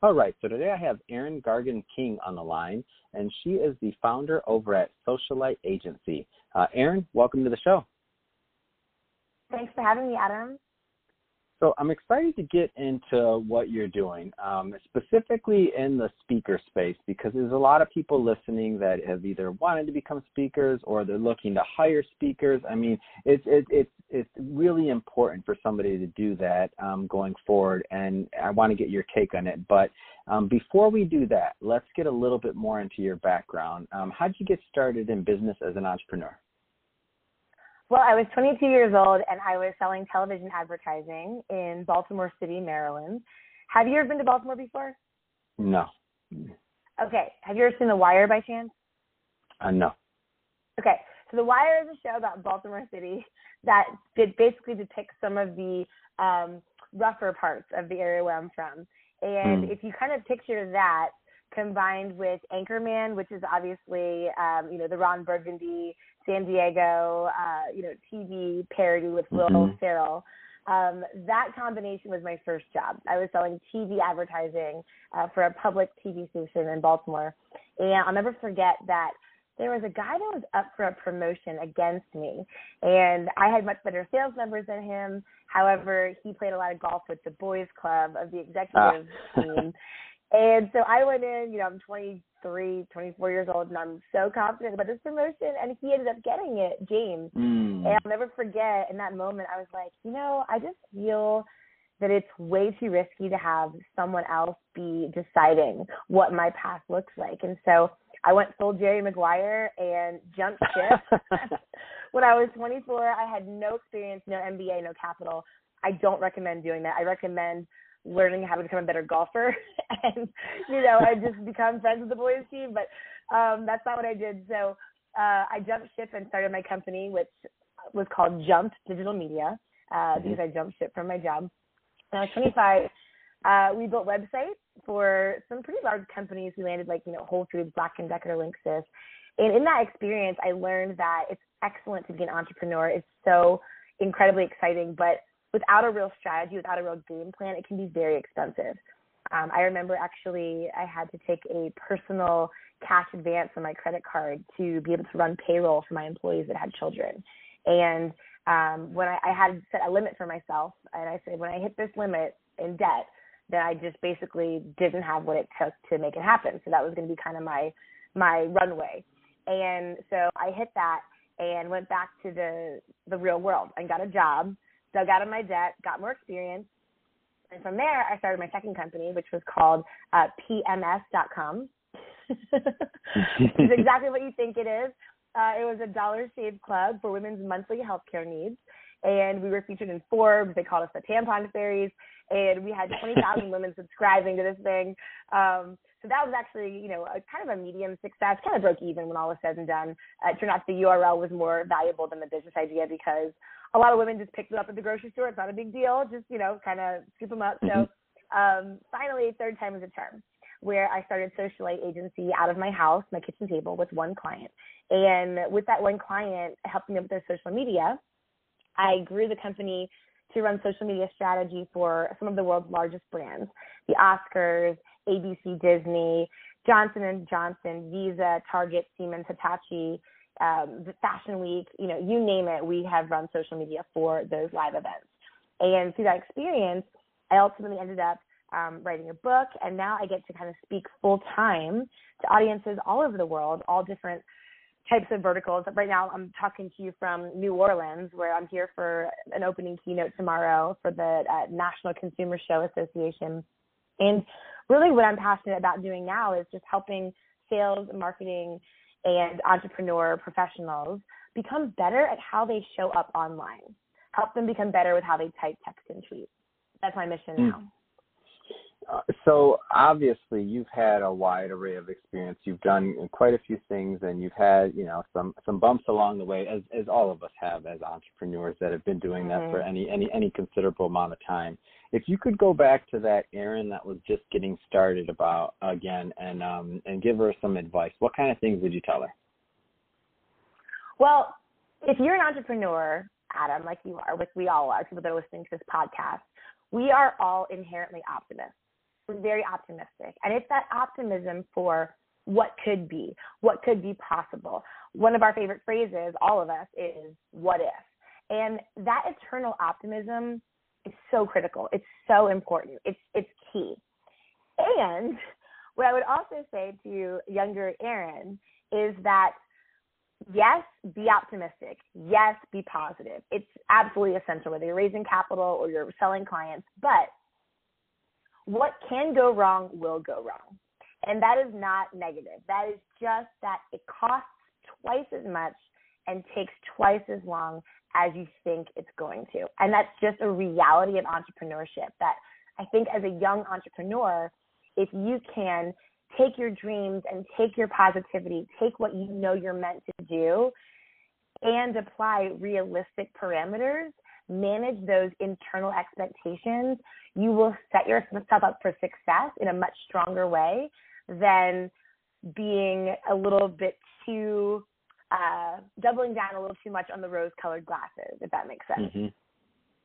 All right, so today I have Erin Gargan King on the line, and she is the founder over at Socialite Agency. Uh, Erin, welcome to the show. Thanks for having me, Adam. So I'm excited to get into what you're doing, um, specifically in the speaker space, because there's a lot of people listening that have either wanted to become speakers or they're looking to hire speakers. I mean, it's it, it's it's really important for somebody to do that um, going forward, and I want to get your take on it. But um, before we do that, let's get a little bit more into your background. Um, how did you get started in business as an entrepreneur? Well, I was 22 years old and I was selling television advertising in Baltimore City, Maryland. Have you ever been to Baltimore before? No. Okay. Have you ever seen The Wire by chance? Uh, no. Okay. So The Wire is a show about Baltimore City that did basically depict some of the um, rougher parts of the area where I'm from. And mm. if you kind of picture that combined with Anchorman, which is obviously um, you know the Ron Burgundy San Diego uh, you know TV parody with Will mm-hmm. Ferrell. Um, that combination was my first job. I was selling TV advertising uh, for a public TV station in Baltimore, and I'll never forget that there was a guy that was up for a promotion against me, and I had much better sales numbers than him. However, he played a lot of golf with the boys club of the executive ah. team. And so I went in, you know, I'm 23, 24 years old, and I'm so confident about this promotion. And he ended up getting it, James. Mm. And I'll never forget in that moment, I was like, you know, I just feel that it's way too risky to have someone else be deciding what my path looks like. And so I went full Jerry Maguire and jumped ship. when I was 24, I had no experience, no MBA, no capital. I don't recommend doing that. I recommend learning how to become a better golfer. And you know I just become friends with the boys team but um that's not what I did. So uh I jumped ship and started my company which was called jump Digital Media uh mm-hmm. because I jumped ship from my job. When I was 25 uh we built websites for some pretty large companies. We landed like you know Whole Foods Black and Decker Linksys. And in that experience I learned that it's excellent to be an entrepreneur. It's so incredibly exciting but without a real strategy, without a real game plan, it can be very expensive. Um, I remember actually I had to take a personal cash advance on my credit card to be able to run payroll for my employees that had children. And um, when I, I had set a limit for myself, and I said when I hit this limit in debt, then I just basically didn't have what it took to make it happen. So that was going to be kind of my my runway. And so I hit that and went back to the the real world and got a job dug out of my debt, got more experience. And from there, I started my second company, which was called uh, PMS.com. it's exactly what you think it is. Uh, it was a Dollar Shave Club for women's monthly healthcare needs. And we were featured in Forbes. They called us the Tampon Fairies. And we had 20,000 women subscribing to this thing. Um, so that was actually, you know, a kind of a medium success, kind of broke even when all was said and done. Uh, it turned out the URL was more valuable than the business idea because a lot of women just picked it up at the grocery store. It's not a big deal. Just, you know, kind of scoop them up. Mm-hmm. So um, finally, third time was a charm where I started Socialite Agency out of my house, my kitchen table with one client. And with that one client helping them with their social media, I grew the company to run social media strategy for some of the world's largest brands, the Oscars, ABC Disney, Johnson and Johnson, Visa, Target, Siemens, Hitachi, um, Fashion Week, you know, you name it, we have run social media for those live events. And through that experience, I ultimately ended up um, writing a book, and now I get to kind of speak full time to audiences all over the world, all different types of verticals. Right now, I'm talking to you from New Orleans, where I'm here for an opening keynote tomorrow for the uh, National Consumer Show Association. And really, what I'm passionate about doing now is just helping sales, marketing, and entrepreneur professionals become better at how they show up online. Help them become better with how they type, text, and tweet. That's my mission hmm. now. Uh, so obviously you've had a wide array of experience. You've done quite a few things, and you've had you know some some bumps along the way, as as all of us have as entrepreneurs that have been doing that mm-hmm. for any any any considerable amount of time. If you could go back to that Erin that was just getting started about again, and um and give her some advice, what kind of things would you tell her? Well, if you're an entrepreneur, Adam, like you are, like we all are, people that are listening to this podcast, we are all inherently optimists. We're very optimistic. And it's that optimism for what could be, what could be possible. One of our favorite phrases, all of us, is what if? And that eternal optimism is so critical. It's so important. It's it's key. And what I would also say to younger Erin is that yes, be optimistic. Yes, be positive. It's absolutely essential whether you're raising capital or you're selling clients. But what can go wrong will go wrong. And that is not negative. That is just that it costs twice as much and takes twice as long as you think it's going to. And that's just a reality of entrepreneurship that I think as a young entrepreneur, if you can take your dreams and take your positivity, take what you know you're meant to do, and apply realistic parameters, manage those internal expectations, you will set yourself up for success in a much stronger way than being a little bit too uh, doubling down a little too much on the rose colored glasses, if that makes sense. Mm-hmm.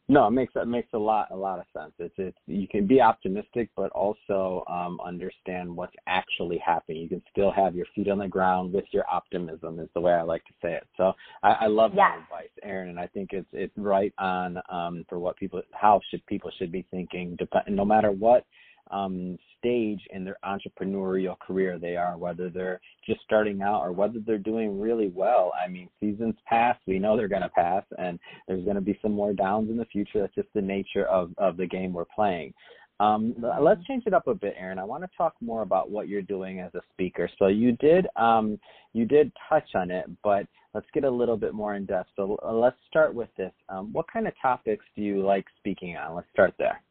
No, it makes it makes a lot a lot of sense. It's it's you can be optimistic, but also um, understand what's actually happening. You can still have your feet on the ground with your optimism, is the way I like to say it. So I, I love yes. that advice, Erin, and I think it's it's right on um, for what people how should people should be thinking. Dep- no matter what um, stage in their entrepreneurial career they are, whether they're just starting out or whether they're doing really well. I mean, seasons pass, we know they're going to pass, and there's going to be some more downs in the future. That's just the nature of, of the game we're playing. Um, let's change it up a bit, Erin. I want to talk more about what you're doing as a speaker. So you did um, you did touch on it, but let's get a little bit more in depth. So uh, let's start with this. Um, what kind of topics do you like speaking on? Let's start there.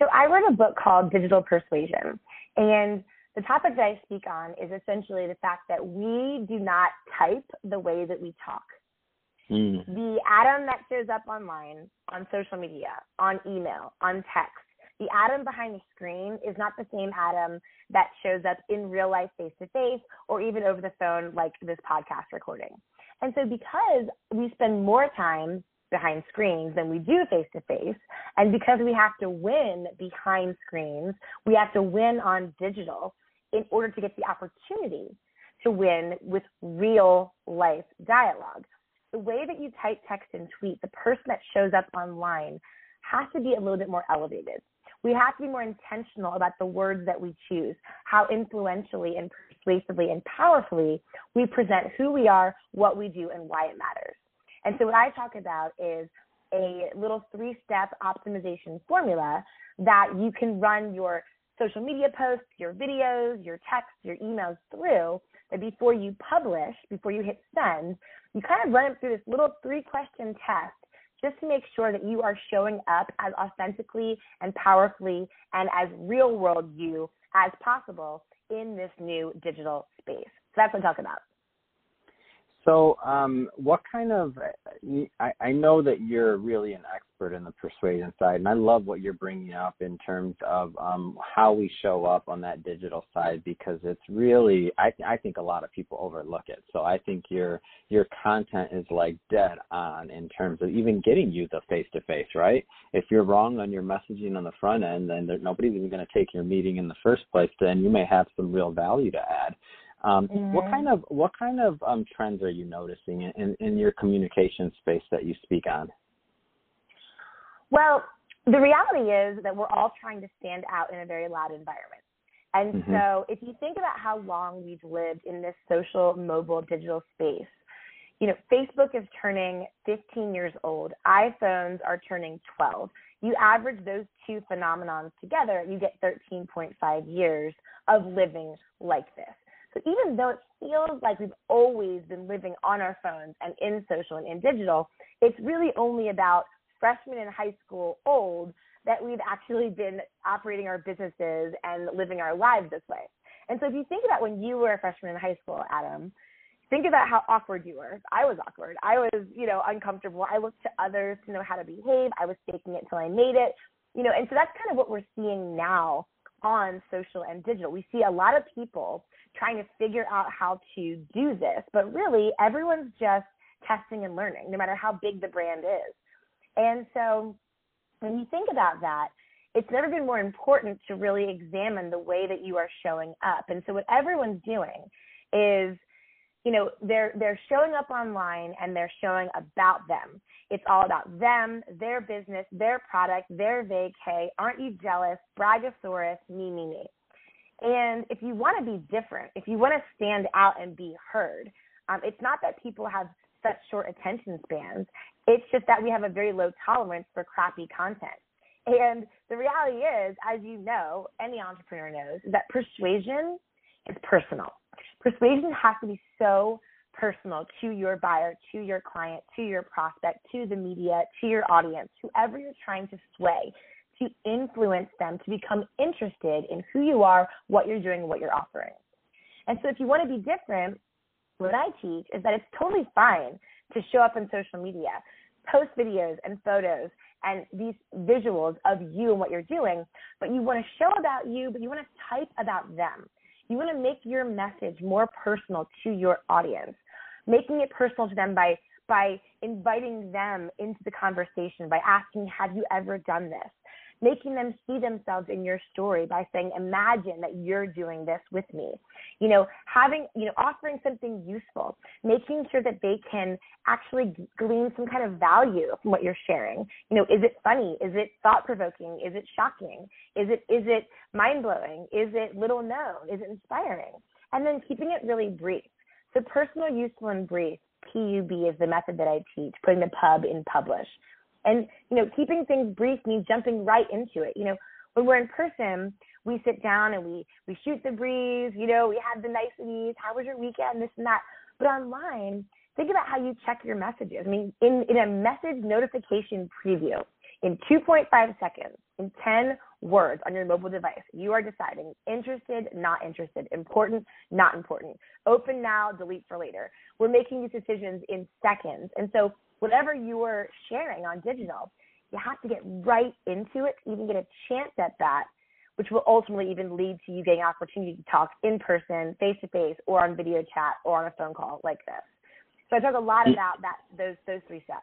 So I wrote a book called Digital Persuasion, and the topic that I speak on is essentially the fact that we do not type the way that we talk. Mm. The Adam that shows up online, on social media, on email, on text, the Adam behind the screen is not the same Adam that shows up in real life face to face or even over the phone like this podcast recording. And so because we spend more time behind screens than we do face to face. And because we have to win behind screens, we have to win on digital in order to get the opportunity to win with real life dialogue. The way that you type text and tweet, the person that shows up online has to be a little bit more elevated. We have to be more intentional about the words that we choose, how influentially and persuasively and powerfully we present who we are, what we do, and why it matters. And so what I talk about is a little three step optimization formula that you can run your social media posts, your videos, your texts, your emails through that before you publish, before you hit send, you kind of run it through this little three question test just to make sure that you are showing up as authentically and powerfully and as real world you as possible in this new digital space. So that's what I talk about. So, um, what kind of? I, I know that you're really an expert in the persuasion side, and I love what you're bringing up in terms of um, how we show up on that digital side because it's really. I, I think a lot of people overlook it. So I think your your content is like dead on in terms of even getting you the face to face. Right? If you're wrong on your messaging on the front end, then there, nobody's even going to take your meeting in the first place. Then you may have some real value to add. Um, mm-hmm. What kind of what kind of um, trends are you noticing in, in your communication space that you speak on? Well, the reality is that we're all trying to stand out in a very loud environment. And mm-hmm. so, if you think about how long we've lived in this social, mobile, digital space, you know, Facebook is turning 15 years old. iPhones are turning 12. You average those two phenomenons together, you get 13.5 years of living like this. So even though it feels like we've always been living on our phones and in social and in digital, it's really only about freshmen in high school old that we've actually been operating our businesses and living our lives this way. And so if you think about when you were a freshman in high school, Adam, think about how awkward you were. I was awkward. I was, you know, uncomfortable. I looked to others to know how to behave. I was faking it till I made it. You know, and so that's kind of what we're seeing now on social and digital. We see a lot of people trying to figure out how to do this, but really everyone's just testing and learning, no matter how big the brand is. And so when you think about that, it's never been more important to really examine the way that you are showing up. And so what everyone's doing is you know they're they're showing up online and they're showing about them. It's all about them their business their product their vacay. Aren't you jealous? Bragasaurus me me me. And if you want to be different if you want to stand out and be heard um, it's not that people have such short attention spans. It's just that we have a very low tolerance for crappy content. And the reality is as you know any entrepreneur knows that persuasion is personal Persuasion has to be so personal to your buyer, to your client, to your prospect, to the media, to your audience, whoever you're trying to sway, to influence them to become interested in who you are, what you're doing, what you're offering. And so if you want to be different, what I teach is that it's totally fine to show up on social media, post videos and photos and these visuals of you and what you're doing, but you want to show about you, but you want to type about them. You want to make your message more personal to your audience, making it personal to them by by inviting them into the conversation by asking, "Have you ever done this?" Making them see themselves in your story by saying, imagine that you're doing this with me. You know, having, you know, offering something useful, making sure that they can actually glean some kind of value from what you're sharing. You know, is it funny? Is it thought provoking? Is it shocking? Is it, is it mind blowing? Is it little known? Is it inspiring? And then keeping it really brief. So personal, useful, and brief, PUB is the method that I teach, putting the pub in publish. And, you know, keeping things brief means jumping right into it. You know, when we're in person, we sit down and we, we shoot the breeze, you know, we have the niceties, how was your weekend, this and that. But online, think about how you check your messages. I mean, in, in a message notification preview, in 2.5 seconds, in 10 words on your mobile device, you are deciding interested, not interested, important, not important, open now, delete for later. We're making these decisions in seconds. And so whatever you are sharing on digital, you have to get right into it to even get a chance at that, which will ultimately even lead to you getting opportunity to talk in person, face to face, or on video chat or on a phone call like this. So I talk a lot about that those those three steps.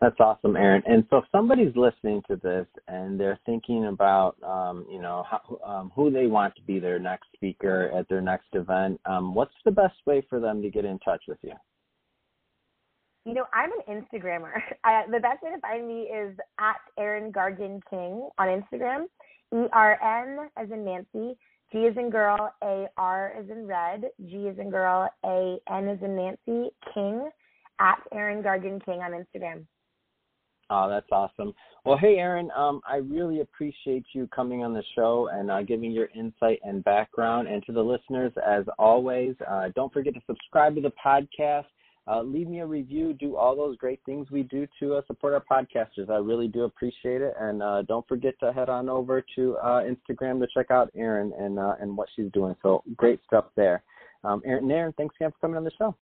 That's awesome, Erin. And so, if somebody's listening to this and they're thinking about, um, you know, how, um, who they want to be their next speaker at their next event, um, what's the best way for them to get in touch with you? You know, I'm an Instagrammer. I, the best way to find me is at Erin Gargan King on Instagram. E R N as in Nancy, G is in girl, A R is in red, G is in girl, A N is in Nancy, King at Erin Gargan King on Instagram. Oh, that's awesome. Well, hey, Erin, um, I really appreciate you coming on the show and uh, giving your insight and background. And to the listeners, as always, uh, don't forget to subscribe to the podcast. Uh, leave me a review. Do all those great things we do to uh, support our podcasters. I really do appreciate it. And uh, don't forget to head on over to uh, Instagram to check out Erin and uh, and what she's doing. So great stuff there. Um, Erin, Erin, thanks again for coming on the show.